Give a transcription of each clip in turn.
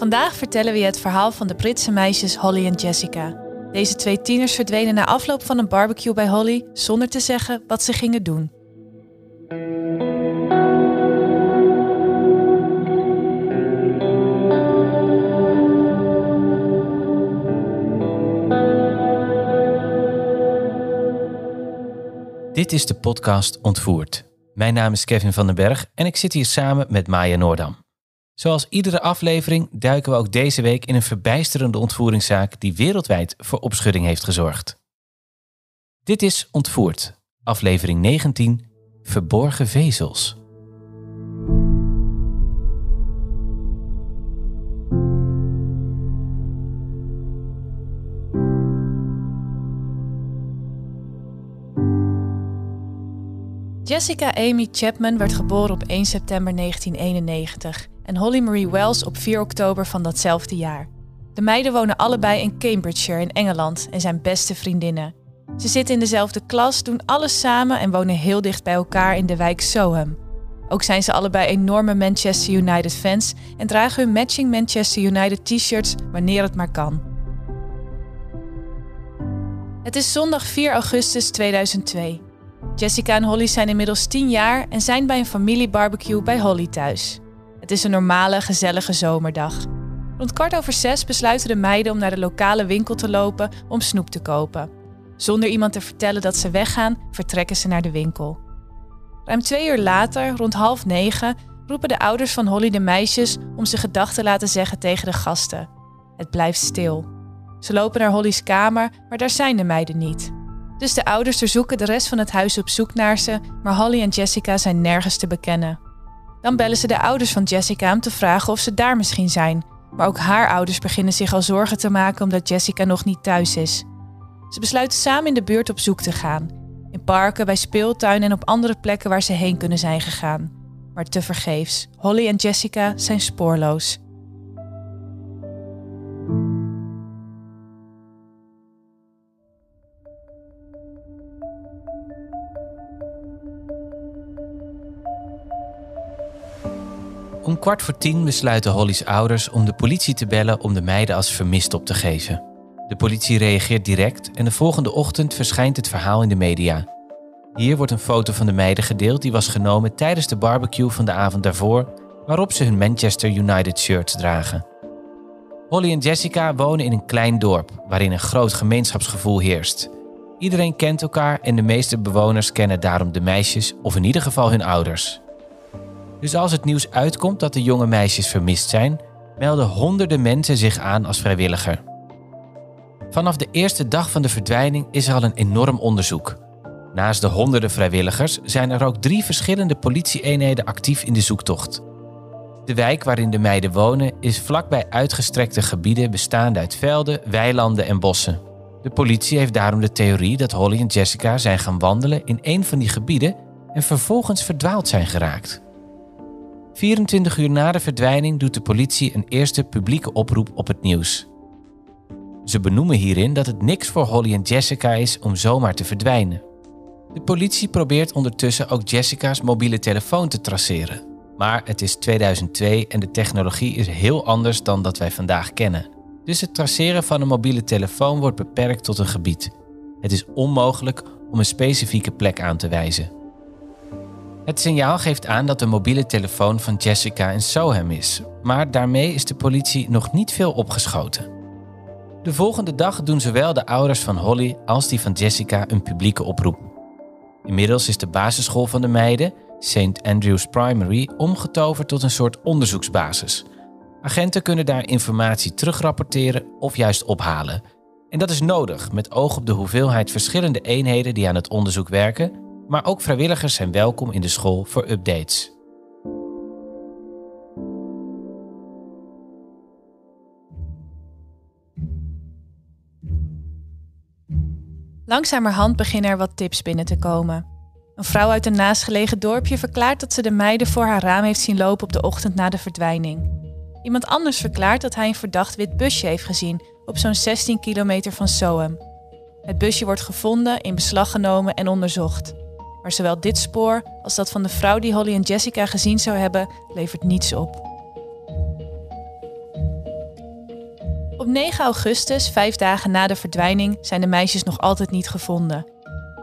Vandaag vertellen we je het verhaal van de Britse meisjes Holly en Jessica. Deze twee tieners verdwenen na afloop van een barbecue bij Holly zonder te zeggen wat ze gingen doen. Dit is de podcast Ontvoerd. Mijn naam is Kevin van den Berg en ik zit hier samen met Maya Noordam. Zoals iedere aflevering duiken we ook deze week in een verbijsterende ontvoeringszaak die wereldwijd voor opschudding heeft gezorgd. Dit is Ontvoerd, aflevering 19, Verborgen vezels. Jessica Amy Chapman werd geboren op 1 september 1991 en Holly Marie Wells op 4 oktober van datzelfde jaar. De meiden wonen allebei in Cambridgeshire in Engeland en zijn beste vriendinnen. Ze zitten in dezelfde klas, doen alles samen en wonen heel dicht bij elkaar in de wijk Soham. Ook zijn ze allebei enorme Manchester United fans en dragen hun matching Manchester United t-shirts wanneer het maar kan. Het is zondag 4 augustus 2002. Jessica en Holly zijn inmiddels 10 jaar en zijn bij een familiebarbecue bij Holly thuis. Het is een normale, gezellige zomerdag. Rond kwart over zes besluiten de meiden om naar de lokale winkel te lopen om snoep te kopen. Zonder iemand te vertellen dat ze weggaan, vertrekken ze naar de winkel. Ruim twee uur later, rond half negen, roepen de ouders van Holly de meisjes om ze gedachten te laten zeggen tegen de gasten. Het blijft stil. Ze lopen naar Holly's kamer, maar daar zijn de meiden niet. Dus de ouders zoeken de rest van het huis op zoek naar ze, maar Holly en Jessica zijn nergens te bekennen. Dan bellen ze de ouders van Jessica om te vragen of ze daar misschien zijn. Maar ook haar ouders beginnen zich al zorgen te maken omdat Jessica nog niet thuis is. Ze besluiten samen in de buurt op zoek te gaan. In parken, bij speeltuinen en op andere plekken waar ze heen kunnen zijn gegaan. Maar tevergeefs. Holly en Jessica zijn spoorloos. Om kwart voor tien besluiten Holly's ouders om de politie te bellen om de meiden als vermist op te geven. De politie reageert direct en de volgende ochtend verschijnt het verhaal in de media. Hier wordt een foto van de meiden gedeeld die was genomen tijdens de barbecue van de avond daarvoor, waarop ze hun Manchester United shirts dragen. Holly en Jessica wonen in een klein dorp waarin een groot gemeenschapsgevoel heerst. Iedereen kent elkaar en de meeste bewoners kennen daarom de meisjes of in ieder geval hun ouders. Dus als het nieuws uitkomt dat de jonge meisjes vermist zijn, melden honderden mensen zich aan als vrijwilliger. Vanaf de eerste dag van de verdwijning is er al een enorm onderzoek. Naast de honderden vrijwilligers zijn er ook drie verschillende politieeenheden actief in de zoektocht. De wijk waarin de meiden wonen is vlakbij uitgestrekte gebieden bestaande uit velden, weilanden en bossen. De politie heeft daarom de theorie dat Holly en Jessica zijn gaan wandelen in een van die gebieden en vervolgens verdwaald zijn geraakt. 24 uur na de verdwijning doet de politie een eerste publieke oproep op het nieuws. Ze benoemen hierin dat het niks voor Holly en Jessica is om zomaar te verdwijnen. De politie probeert ondertussen ook Jessica's mobiele telefoon te traceren. Maar het is 2002 en de technologie is heel anders dan dat wij vandaag kennen. Dus het traceren van een mobiele telefoon wordt beperkt tot een gebied. Het is onmogelijk om een specifieke plek aan te wijzen. Het signaal geeft aan dat de mobiele telefoon van Jessica in Soham is, maar daarmee is de politie nog niet veel opgeschoten. De volgende dag doen zowel de ouders van Holly als die van Jessica een publieke oproep. Inmiddels is de basisschool van de meiden, St. Andrews Primary, omgetoverd tot een soort onderzoeksbasis. Agenten kunnen daar informatie terugrapporteren of juist ophalen. En dat is nodig met oog op de hoeveelheid verschillende eenheden die aan het onderzoek werken maar ook vrijwilligers zijn welkom in de school voor updates. Langzamerhand beginnen er wat tips binnen te komen. Een vrouw uit een naastgelegen dorpje verklaart dat ze de meiden voor haar raam heeft zien lopen op de ochtend na de verdwijning. Iemand anders verklaart dat hij een verdacht wit busje heeft gezien op zo'n 16 kilometer van Soham. Het busje wordt gevonden, in beslag genomen en onderzocht. Maar zowel dit spoor als dat van de vrouw die Holly en Jessica gezien zou hebben, levert niets op. Op 9 augustus, vijf dagen na de verdwijning, zijn de meisjes nog altijd niet gevonden.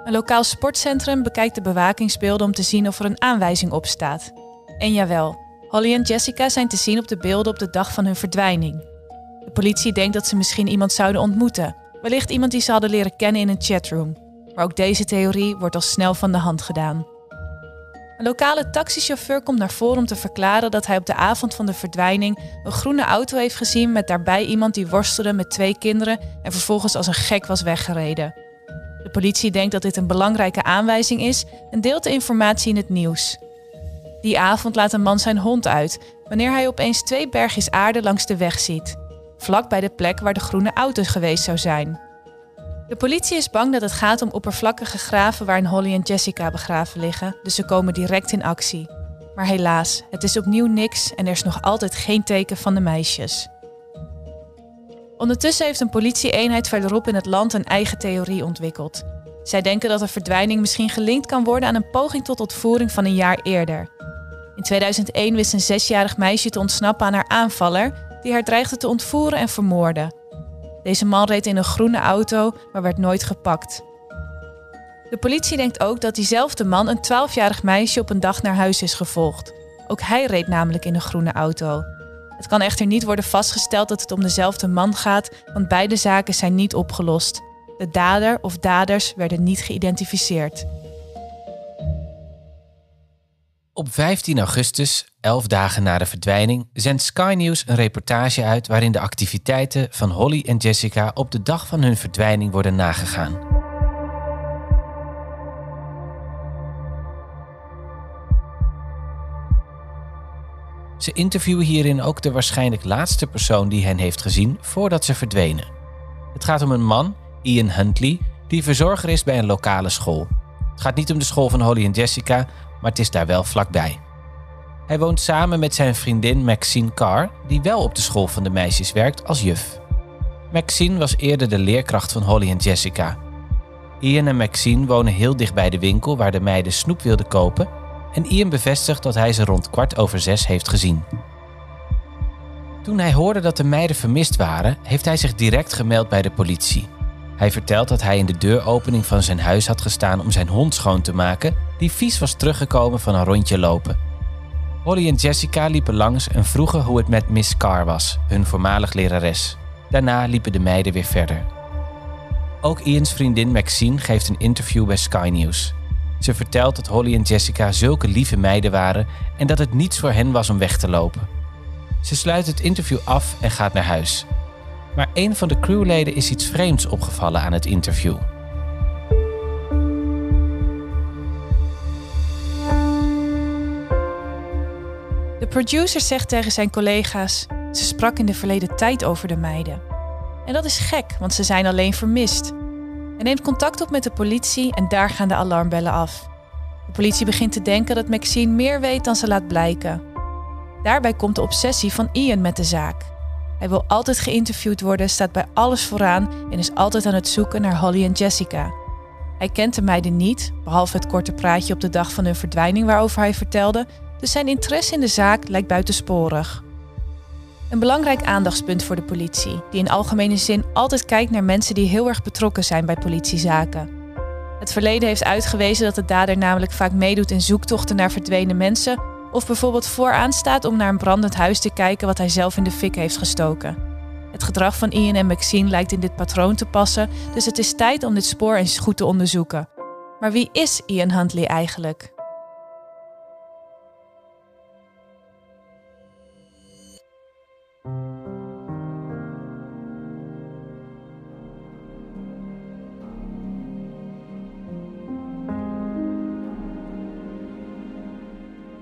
Een lokaal sportcentrum bekijkt de bewakingsbeelden om te zien of er een aanwijzing op staat. En jawel, Holly en Jessica zijn te zien op de beelden op de dag van hun verdwijning. De politie denkt dat ze misschien iemand zouden ontmoeten, wellicht iemand die ze hadden leren kennen in een chatroom. Maar ook deze theorie wordt al snel van de hand gedaan. Een lokale taxichauffeur komt naar voren om te verklaren dat hij op de avond van de verdwijning een groene auto heeft gezien met daarbij iemand die worstelde met twee kinderen en vervolgens als een gek was weggereden. De politie denkt dat dit een belangrijke aanwijzing is en deelt de informatie in het nieuws. Die avond laat een man zijn hond uit wanneer hij opeens twee bergjes aarde langs de weg ziet, vlak bij de plek waar de groene auto geweest zou zijn. De politie is bang dat het gaat om oppervlakkige graven waarin Holly en Jessica begraven liggen, dus ze komen direct in actie. Maar helaas, het is opnieuw niks en er is nog altijd geen teken van de meisjes. Ondertussen heeft een politieeenheid verderop in het land een eigen theorie ontwikkeld. Zij denken dat de verdwijning misschien gelinkt kan worden aan een poging tot ontvoering van een jaar eerder. In 2001 wist een zesjarig meisje te ontsnappen aan haar aanvaller, die haar dreigde te ontvoeren en vermoorden. Deze man reed in een groene auto, maar werd nooit gepakt. De politie denkt ook dat diezelfde man een 12-jarig meisje op een dag naar huis is gevolgd. Ook hij reed namelijk in een groene auto. Het kan echter niet worden vastgesteld dat het om dezelfde man gaat, want beide zaken zijn niet opgelost. De dader of daders werden niet geïdentificeerd. Op 15 augustus, elf dagen na de verdwijning, zendt Sky News een reportage uit waarin de activiteiten van Holly en Jessica op de dag van hun verdwijning worden nagegaan. Ze interviewen hierin ook de waarschijnlijk laatste persoon die hen heeft gezien voordat ze verdwenen. Het gaat om een man, Ian Huntley, die verzorger is bij een lokale school. Het gaat niet om de school van Holly en Jessica, maar het is daar wel vlakbij. Hij woont samen met zijn vriendin Maxine Carr, die wel op de school van de meisjes werkt als juf. Maxine was eerder de leerkracht van Holly en Jessica. Ian en Maxine wonen heel dicht bij de winkel waar de meiden snoep wilden kopen en Ian bevestigt dat hij ze rond kwart over zes heeft gezien. Toen hij hoorde dat de meiden vermist waren, heeft hij zich direct gemeld bij de politie. Hij vertelt dat hij in de deuropening van zijn huis had gestaan om zijn hond schoon te maken, die vies was teruggekomen van een rondje lopen. Holly en Jessica liepen langs en vroegen hoe het met Miss Carr was, hun voormalig lerares. Daarna liepen de meiden weer verder. Ook Ian's vriendin Maxine geeft een interview bij Sky News. Ze vertelt dat Holly en Jessica zulke lieve meiden waren en dat het niets voor hen was om weg te lopen. Ze sluit het interview af en gaat naar huis. Maar een van de crewleden is iets vreemds opgevallen aan het interview. De producer zegt tegen zijn collega's: ze sprak in de verleden tijd over de meiden. En dat is gek, want ze zijn alleen vermist. Hij neemt contact op met de politie en daar gaan de alarmbellen af. De politie begint te denken dat Maxine meer weet dan ze laat blijken. Daarbij komt de obsessie van Ian met de zaak. Hij wil altijd geïnterviewd worden, staat bij alles vooraan en is altijd aan het zoeken naar Holly en Jessica. Hij kent de meiden niet, behalve het korte praatje op de dag van hun verdwijning waarover hij vertelde, dus zijn interesse in de zaak lijkt buitensporig. Een belangrijk aandachtspunt voor de politie, die in algemene zin altijd kijkt naar mensen die heel erg betrokken zijn bij politiezaken. Het verleden heeft uitgewezen dat de dader namelijk vaak meedoet in zoektochten naar verdwenen mensen of bijvoorbeeld vooraan staat om naar een brandend huis te kijken wat hij zelf in de fik heeft gestoken. Het gedrag van Ian en Maxine lijkt in dit patroon te passen, dus het is tijd om dit spoor eens goed te onderzoeken. Maar wie is Ian Huntley eigenlijk?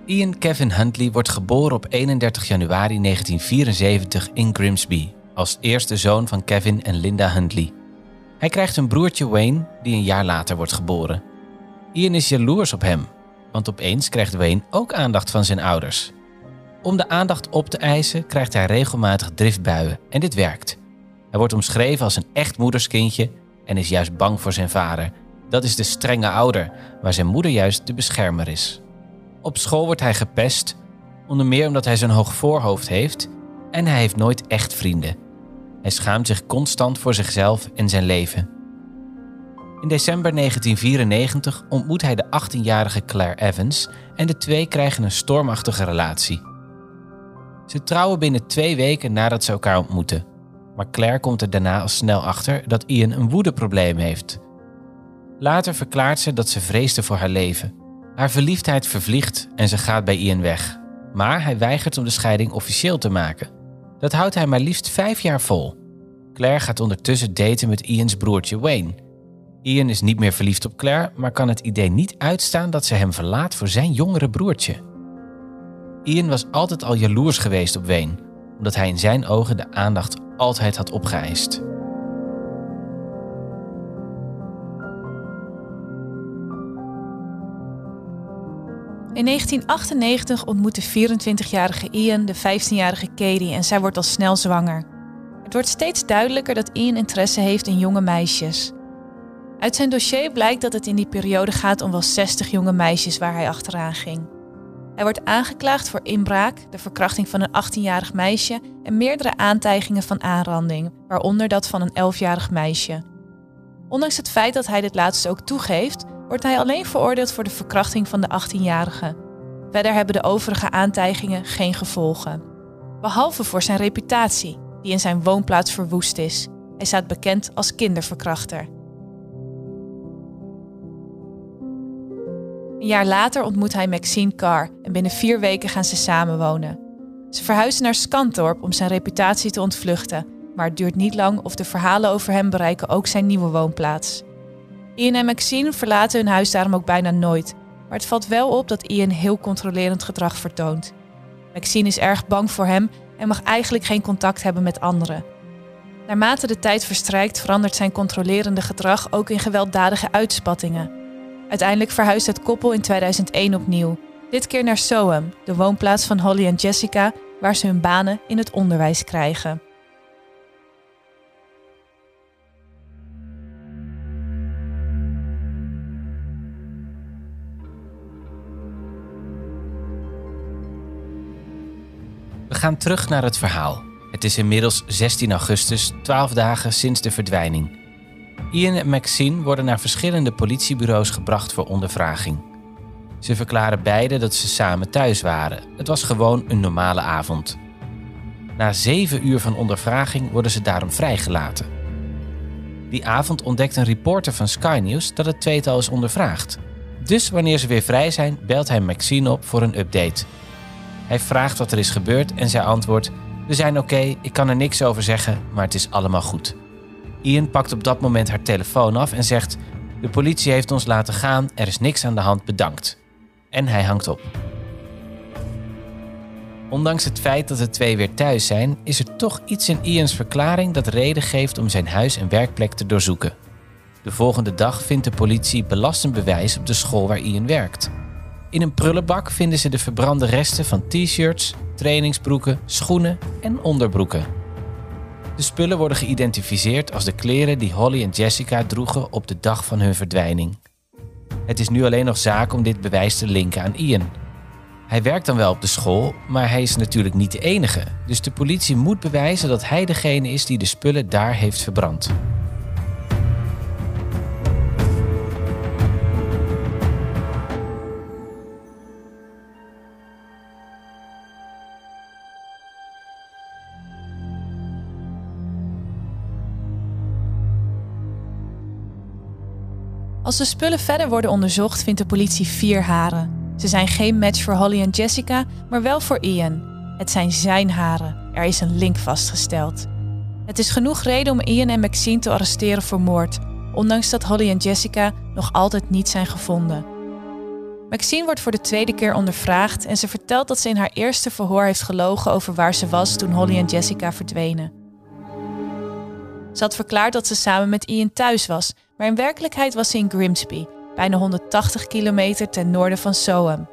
Ian Kevin Huntley wordt geboren op 31 januari 1974 in Grimsby als eerste zoon van Kevin en Linda Huntley. Hij krijgt een broertje Wayne, die een jaar later wordt geboren. Ian is jaloers op hem, want opeens krijgt Wayne ook aandacht van zijn ouders. Om de aandacht op te eisen krijgt hij regelmatig driftbuien en dit werkt. Hij wordt omschreven als een echt moederskindje en is juist bang voor zijn vader. Dat is de strenge ouder, waar zijn moeder juist de beschermer is. Op school wordt hij gepest, onder meer omdat hij zo'n hoog voorhoofd heeft en hij heeft nooit echt vrienden. Hij schaamt zich constant voor zichzelf en zijn leven. In december 1994 ontmoet hij de 18-jarige Claire Evans en de twee krijgen een stormachtige relatie. Ze trouwen binnen twee weken nadat ze elkaar ontmoeten. Maar Claire komt er daarna al snel achter dat Ian een woedeprobleem heeft. Later verklaart ze dat ze vreesde voor haar leven. Haar verliefdheid vervliegt en ze gaat bij Ian weg. Maar hij weigert om de scheiding officieel te maken. Dat houdt hij maar liefst vijf jaar vol. Claire gaat ondertussen daten met Ians broertje Wayne. Ian is niet meer verliefd op Claire, maar kan het idee niet uitstaan dat ze hem verlaat voor zijn jongere broertje. Ian was altijd al jaloers geweest op Wayne, omdat hij in zijn ogen de aandacht altijd had opgeëist. In 1998 ontmoet de 24-jarige Ian de 15-jarige Katie en zij wordt al snel zwanger. Het wordt steeds duidelijker dat Ian interesse heeft in jonge meisjes. Uit zijn dossier blijkt dat het in die periode gaat om wel 60 jonge meisjes waar hij achteraan ging. Hij wordt aangeklaagd voor inbraak, de verkrachting van een 18-jarig meisje en meerdere aantijgingen van aanranding, waaronder dat van een 11-jarig meisje. Ondanks het feit dat hij dit laatste ook toegeeft, wordt hij alleen veroordeeld voor de verkrachting van de 18-jarige. Verder hebben de overige aantijgingen geen gevolgen. Behalve voor zijn reputatie, die in zijn woonplaats verwoest is. Hij staat bekend als kinderverkrachter. Een jaar later ontmoet hij Maxine Carr en binnen vier weken gaan ze samenwonen. Ze verhuizen naar Skantorp om zijn reputatie te ontvluchten, maar het duurt niet lang of de verhalen over hem bereiken ook zijn nieuwe woonplaats. Ian en Maxine verlaten hun huis daarom ook bijna nooit, maar het valt wel op dat Ian heel controlerend gedrag vertoont. Maxine is erg bang voor hem en mag eigenlijk geen contact hebben met anderen. Naarmate de tijd verstrijkt verandert zijn controlerende gedrag ook in gewelddadige uitspattingen. Uiteindelijk verhuist het koppel in 2001 opnieuw. Dit keer naar Soham, de woonplaats van Holly en Jessica, waar ze hun banen in het onderwijs krijgen. Gaan terug naar het verhaal. Het is inmiddels 16 augustus, 12 dagen sinds de verdwijning. Ian en Maxine worden naar verschillende politiebureaus gebracht voor ondervraging. Ze verklaren beide dat ze samen thuis waren. Het was gewoon een normale avond. Na zeven uur van ondervraging worden ze daarom vrijgelaten. Die avond ontdekt een reporter van Sky News dat het tweetal is ondervraagd. Dus wanneer ze weer vrij zijn, belt hij Maxine op voor een update. Hij vraagt wat er is gebeurd en zij antwoordt: We zijn oké, ik kan er niks over zeggen, maar het is allemaal goed. Ian pakt op dat moment haar telefoon af en zegt: De politie heeft ons laten gaan, er is niks aan de hand, bedankt. En hij hangt op. Ondanks het feit dat de twee weer thuis zijn, is er toch iets in Ians verklaring dat reden geeft om zijn huis en werkplek te doorzoeken. De volgende dag vindt de politie belastend bewijs op de school waar Ian werkt. In een prullenbak vinden ze de verbrande resten van t-shirts, trainingsbroeken, schoenen en onderbroeken. De spullen worden geïdentificeerd als de kleren die Holly en Jessica droegen op de dag van hun verdwijning. Het is nu alleen nog zaak om dit bewijs te linken aan Ian. Hij werkt dan wel op de school, maar hij is natuurlijk niet de enige. Dus de politie moet bewijzen dat hij degene is die de spullen daar heeft verbrand. Als de spullen verder worden onderzocht, vindt de politie vier haren. Ze zijn geen match voor Holly en Jessica, maar wel voor Ian. Het zijn zijn haren. Er is een link vastgesteld. Het is genoeg reden om Ian en Maxine te arresteren voor moord, ondanks dat Holly en Jessica nog altijd niet zijn gevonden. Maxine wordt voor de tweede keer ondervraagd en ze vertelt dat ze in haar eerste verhoor heeft gelogen over waar ze was toen Holly en Jessica verdwenen. Ze had verklaard dat ze samen met Ian thuis was, maar in werkelijkheid was ze in Grimsby, bijna 180 kilometer ten noorden van Soham.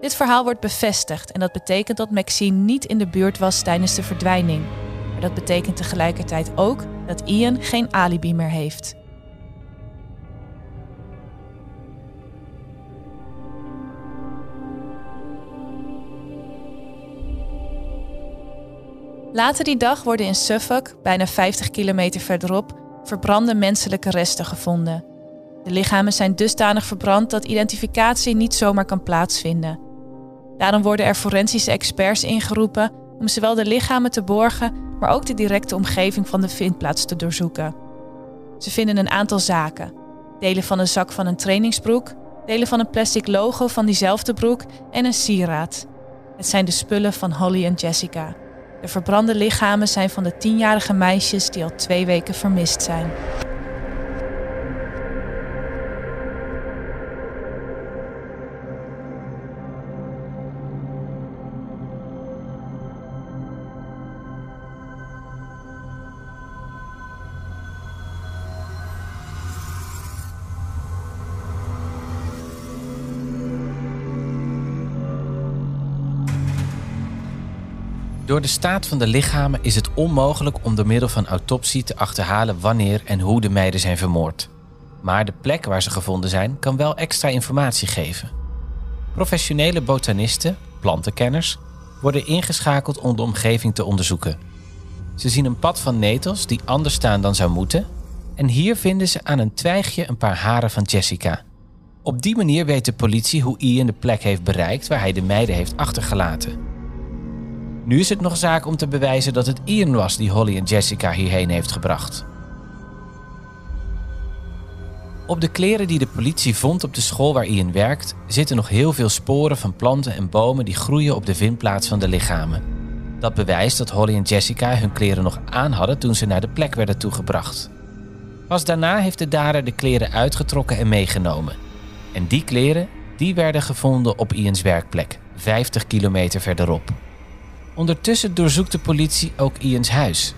Dit verhaal wordt bevestigd en dat betekent dat Maxine niet in de buurt was tijdens de verdwijning. Maar dat betekent tegelijkertijd ook dat Ian geen alibi meer heeft. Later die dag worden in Suffolk, bijna 50 kilometer verderop, verbrande menselijke resten gevonden. De lichamen zijn dusdanig verbrand dat identificatie niet zomaar kan plaatsvinden. Daarom worden er forensische experts ingeroepen om zowel de lichamen te borgen, maar ook de directe omgeving van de vindplaats te doorzoeken. Ze vinden een aantal zaken: delen van een zak van een trainingsbroek, delen van een plastic logo van diezelfde broek en een sieraad. Het zijn de spullen van Holly en Jessica. De verbrande lichamen zijn van de tienjarige meisjes die al twee weken vermist zijn. Door de staat van de lichamen is het onmogelijk om door middel van autopsie te achterhalen wanneer en hoe de meiden zijn vermoord. Maar de plek waar ze gevonden zijn kan wel extra informatie geven. Professionele botanisten, plantenkenners, worden ingeschakeld om de omgeving te onderzoeken. Ze zien een pad van netels die anders staan dan zou moeten, en hier vinden ze aan een twijgje een paar haren van Jessica. Op die manier weet de politie hoe Ian de plek heeft bereikt waar hij de meiden heeft achtergelaten. Nu is het nog zaak om te bewijzen dat het Ian was die Holly en Jessica hierheen heeft gebracht. Op de kleren die de politie vond op de school waar Ian werkt, zitten nog heel veel sporen van planten en bomen die groeien op de vindplaats van de lichamen. Dat bewijst dat Holly en Jessica hun kleren nog aan hadden toen ze naar de plek werden toegebracht. Pas daarna heeft de dader de kleren uitgetrokken en meegenomen. En die kleren, die werden gevonden op Ians werkplek, 50 kilometer verderop. Ondertussen doorzoekt de politie ook Ians huis.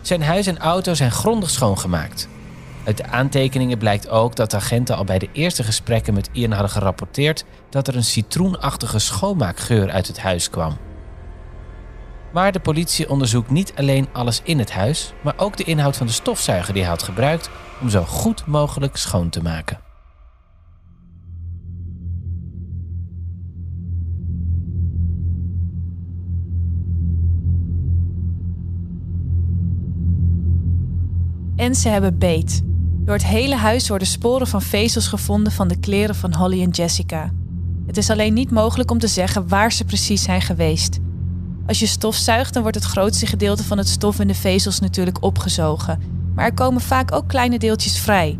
Zijn huis en auto zijn grondig schoongemaakt. Uit de aantekeningen blijkt ook dat de agenten al bij de eerste gesprekken met Ian hadden gerapporteerd dat er een citroenachtige schoonmaakgeur uit het huis kwam. Maar de politie onderzoekt niet alleen alles in het huis, maar ook de inhoud van de stofzuiger die hij had gebruikt om zo goed mogelijk schoon te maken. En ze hebben beet. Door het hele huis worden sporen van vezels gevonden van de kleren van Holly en Jessica. Het is alleen niet mogelijk om te zeggen waar ze precies zijn geweest. Als je stof zuigt, dan wordt het grootste gedeelte van het stof in de vezels natuurlijk opgezogen. Maar er komen vaak ook kleine deeltjes vrij.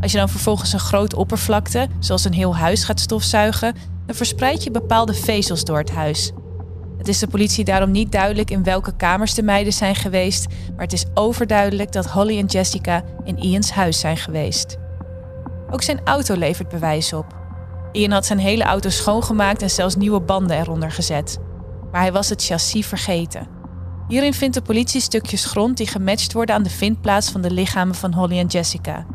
Als je dan vervolgens een groot oppervlakte, zoals een heel huis, gaat stofzuigen, dan verspreid je bepaalde vezels door het huis. Het is de politie daarom niet duidelijk in welke kamers de meiden zijn geweest, maar het is overduidelijk dat Holly en Jessica in Ian's huis zijn geweest. Ook zijn auto levert bewijs op. Ian had zijn hele auto schoongemaakt en zelfs nieuwe banden eronder gezet. Maar hij was het chassis vergeten. Hierin vindt de politie stukjes grond die gematcht worden aan de vindplaats van de lichamen van Holly en Jessica.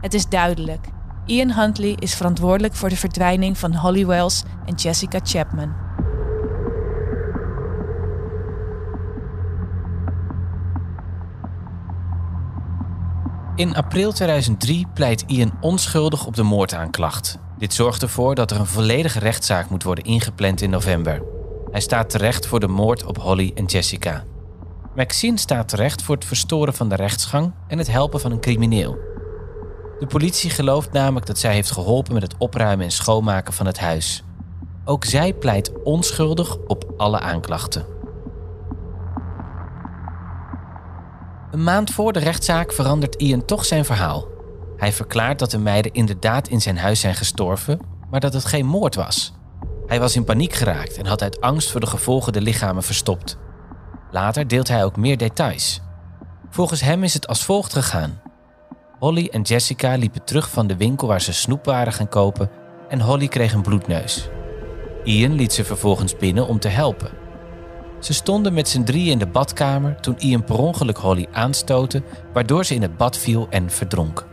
Het is duidelijk. Ian Huntley is verantwoordelijk voor de verdwijning van Holly Wells en Jessica Chapman. In april 2003 pleit Ian onschuldig op de moordaanklacht. Dit zorgt ervoor dat er een volledige rechtszaak moet worden ingepland in november. Hij staat terecht voor de moord op Holly en Jessica. Maxine staat terecht voor het verstoren van de rechtsgang en het helpen van een crimineel. De politie gelooft namelijk dat zij heeft geholpen met het opruimen en schoonmaken van het huis. Ook zij pleit onschuldig op alle aanklachten. Een maand voor de rechtszaak verandert Ian toch zijn verhaal. Hij verklaart dat de meiden inderdaad in zijn huis zijn gestorven, maar dat het geen moord was. Hij was in paniek geraakt en had uit angst voor de gevolgen de lichamen verstopt. Later deelt hij ook meer details. Volgens hem is het als volgt gegaan. Holly en Jessica liepen terug van de winkel waar ze snoep waren gaan kopen en Holly kreeg een bloedneus. Ian liet ze vervolgens binnen om te helpen. Ze stonden met z'n drieën in de badkamer toen Ian per ongeluk Holly aanstootte, waardoor ze in het bad viel en verdronk.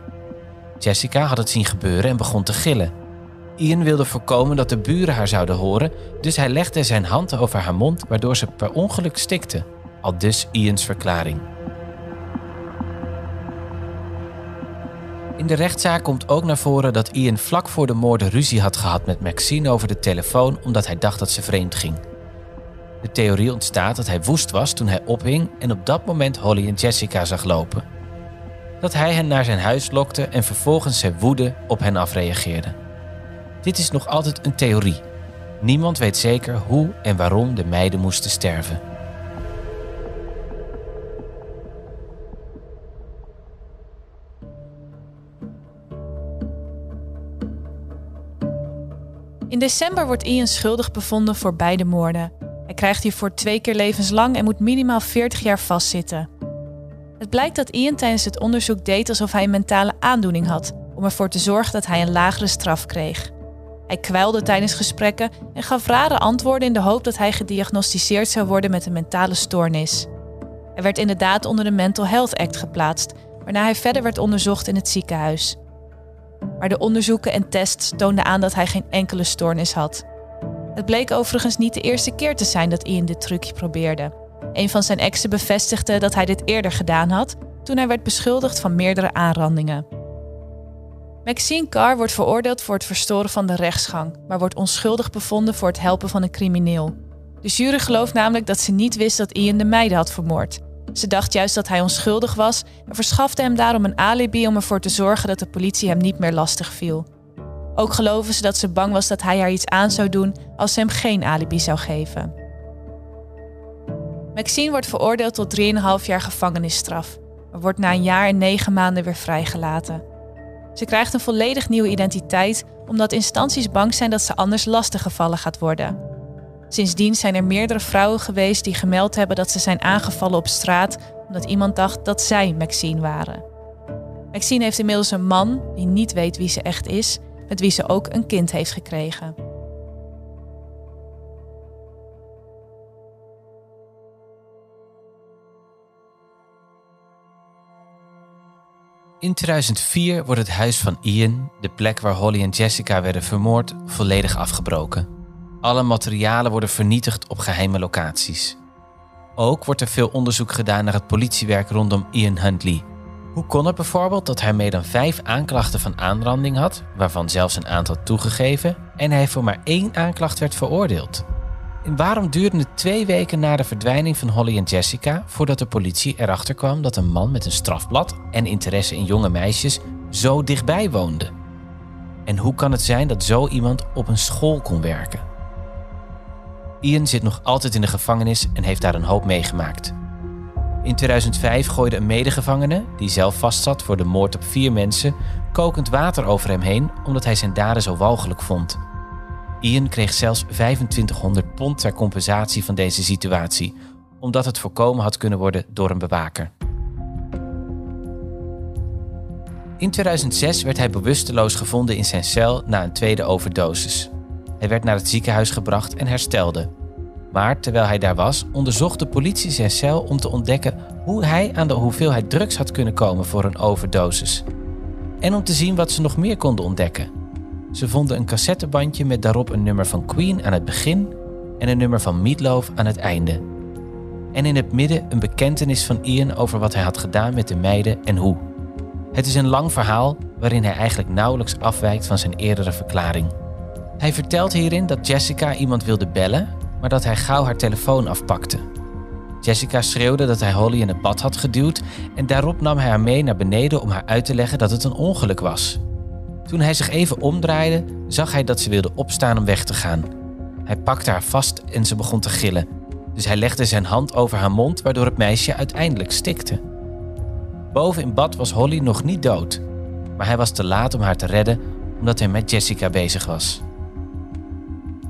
Jessica had het zien gebeuren en begon te gillen. Ian wilde voorkomen dat de buren haar zouden horen, dus hij legde zijn hand over haar mond, waardoor ze per ongeluk stikte. Al dus Ians verklaring. In de rechtszaak komt ook naar voren dat Ian vlak voor de moorden ruzie had gehad met Maxine over de telefoon omdat hij dacht dat ze vreemd ging. De theorie ontstaat dat hij woest was toen hij ophing en op dat moment Holly en Jessica zag lopen. Dat hij hen naar zijn huis lokte en vervolgens zijn woede op hen afreageerde. Dit is nog altijd een theorie. Niemand weet zeker hoe en waarom de meiden moesten sterven. In december wordt Ian schuldig bevonden voor beide moorden. Hij krijgt hiervoor twee keer levenslang en moet minimaal 40 jaar vastzitten. Het blijkt dat Ian tijdens het onderzoek deed alsof hij een mentale aandoening had, om ervoor te zorgen dat hij een lagere straf kreeg. Hij kwijlde tijdens gesprekken en gaf rare antwoorden in de hoop dat hij gediagnosticeerd zou worden met een mentale stoornis. Hij werd inderdaad onder de Mental Health Act geplaatst, waarna hij verder werd onderzocht in het ziekenhuis. Maar de onderzoeken en tests toonden aan dat hij geen enkele stoornis had. Het bleek overigens niet de eerste keer te zijn dat Ian dit trucje probeerde. Een van zijn exen bevestigde dat hij dit eerder gedaan had toen hij werd beschuldigd van meerdere aanrandingen. Maxine Carr wordt veroordeeld voor het verstoren van de rechtsgang, maar wordt onschuldig bevonden voor het helpen van een crimineel. De jury gelooft namelijk dat ze niet wist dat Ian de meiden had vermoord. Ze dacht juist dat hij onschuldig was en verschafte hem daarom een alibi om ervoor te zorgen dat de politie hem niet meer lastig viel. Ook geloven ze dat ze bang was dat hij haar iets aan zou doen als ze hem geen alibi zou geven. Maxine wordt veroordeeld tot 3,5 jaar gevangenisstraf, maar wordt na een jaar en negen maanden weer vrijgelaten. Ze krijgt een volledig nieuwe identiteit omdat instanties bang zijn dat ze anders lastiggevallen gaat worden. Sindsdien zijn er meerdere vrouwen geweest die gemeld hebben dat ze zijn aangevallen op straat omdat iemand dacht dat zij Maxine waren. Maxine heeft inmiddels een man die niet weet wie ze echt is, met wie ze ook een kind heeft gekregen. In 2004 wordt het huis van Ian, de plek waar Holly en Jessica werden vermoord, volledig afgebroken. Alle materialen worden vernietigd op geheime locaties. Ook wordt er veel onderzoek gedaan naar het politiewerk rondom Ian Huntley. Hoe kon het bijvoorbeeld dat hij meer dan vijf aanklachten van aanranding had, waarvan zelfs een aantal toegegeven, en hij voor maar één aanklacht werd veroordeeld? En waarom duurde het twee weken na de verdwijning van Holly en Jessica voordat de politie erachter kwam dat een man met een strafblad en interesse in jonge meisjes zo dichtbij woonde? En hoe kan het zijn dat zo iemand op een school kon werken? Ian zit nog altijd in de gevangenis en heeft daar een hoop meegemaakt. In 2005 gooide een medegevangene, die zelf vastzat voor de moord op vier mensen, kokend water over hem heen omdat hij zijn daden zo walgelijk vond. Ian kreeg zelfs 2500 pond ter compensatie van deze situatie, omdat het voorkomen had kunnen worden door een bewaker. In 2006 werd hij bewusteloos gevonden in zijn cel na een tweede overdosis. Hij werd naar het ziekenhuis gebracht en herstelde. Maar terwijl hij daar was, onderzocht de politie zijn cel om te ontdekken hoe hij aan de hoeveelheid drugs had kunnen komen voor een overdosis. En om te zien wat ze nog meer konden ontdekken. Ze vonden een cassettebandje met daarop een nummer van Queen aan het begin en een nummer van Meatloaf aan het einde. En in het midden een bekentenis van Ian over wat hij had gedaan met de meiden en hoe. Het is een lang verhaal waarin hij eigenlijk nauwelijks afwijkt van zijn eerdere verklaring. Hij vertelt hierin dat Jessica iemand wilde bellen, maar dat hij gauw haar telefoon afpakte. Jessica schreeuwde dat hij Holly in het bad had geduwd en daarop nam hij haar mee naar beneden om haar uit te leggen dat het een ongeluk was. Toen hij zich even omdraaide, zag hij dat ze wilde opstaan om weg te gaan. Hij pakte haar vast en ze begon te gillen. Dus hij legde zijn hand over haar mond, waardoor het meisje uiteindelijk stikte. Boven in bad was Holly nog niet dood, maar hij was te laat om haar te redden omdat hij met Jessica bezig was.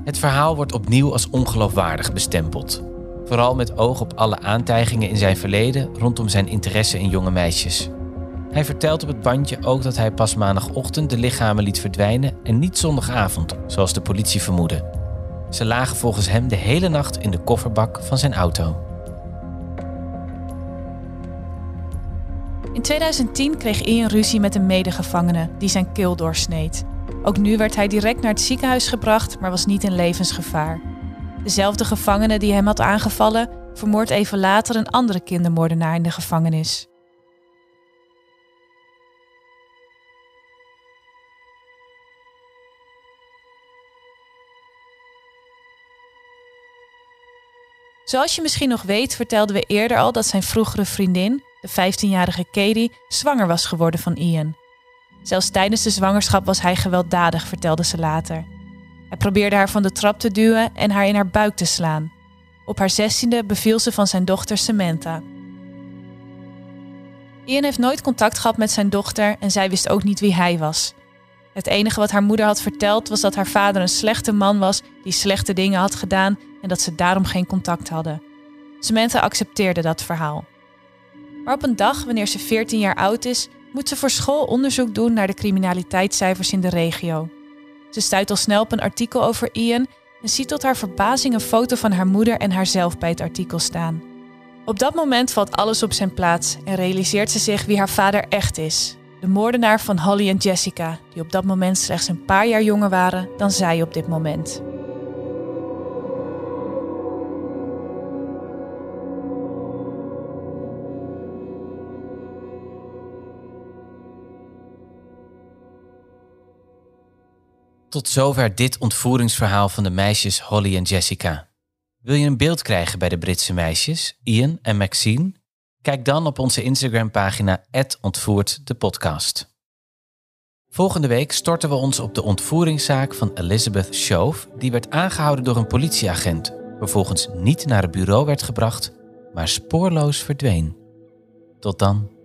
Het verhaal wordt opnieuw als ongeloofwaardig bestempeld. Vooral met oog op alle aantijgingen in zijn verleden rondom zijn interesse in jonge meisjes. Hij vertelt op het bandje ook dat hij pas maandagochtend de lichamen liet verdwijnen en niet zondagavond, zoals de politie vermoedde. Ze lagen volgens hem de hele nacht in de kofferbak van zijn auto. In 2010 kreeg Ian ruzie met een medegevangene die zijn keel doorsneed. Ook nu werd hij direct naar het ziekenhuis gebracht, maar was niet in levensgevaar. Dezelfde gevangene die hem had aangevallen, vermoordt even later een andere kindermoordenaar in de gevangenis. Zoals je misschien nog weet, vertelden we eerder al dat zijn vroegere vriendin, de 15-jarige Katie, zwanger was geworden van Ian. Zelfs tijdens de zwangerschap was hij gewelddadig, vertelde ze later. Hij probeerde haar van de trap te duwen en haar in haar buik te slaan. Op haar zestiende beviel ze van zijn dochter Samantha. Ian heeft nooit contact gehad met zijn dochter en zij wist ook niet wie hij was. Het enige wat haar moeder had verteld was dat haar vader een slechte man was die slechte dingen had gedaan en dat ze daarom geen contact hadden. Samantha accepteerde dat verhaal. Maar op een dag, wanneer ze 14 jaar oud is, moet ze voor school onderzoek doen naar de criminaliteitscijfers in de regio. Ze stuit al snel op een artikel over Ian en ziet tot haar verbazing een foto van haar moeder en haarzelf bij het artikel staan. Op dat moment valt alles op zijn plaats en realiseert ze zich wie haar vader echt is. De moordenaar van Holly en Jessica, die op dat moment slechts een paar jaar jonger waren dan zij op dit moment. Tot zover dit ontvoeringsverhaal van de meisjes Holly en Jessica. Wil je een beeld krijgen bij de Britse meisjes, Ian en Maxine? Kijk dan op onze Instagram-pagina ontvoerd de podcast. Volgende week storten we ons op de ontvoeringszaak van Elizabeth Shove, die werd aangehouden door een politieagent, vervolgens niet naar het bureau werd gebracht, maar spoorloos verdween. Tot dan.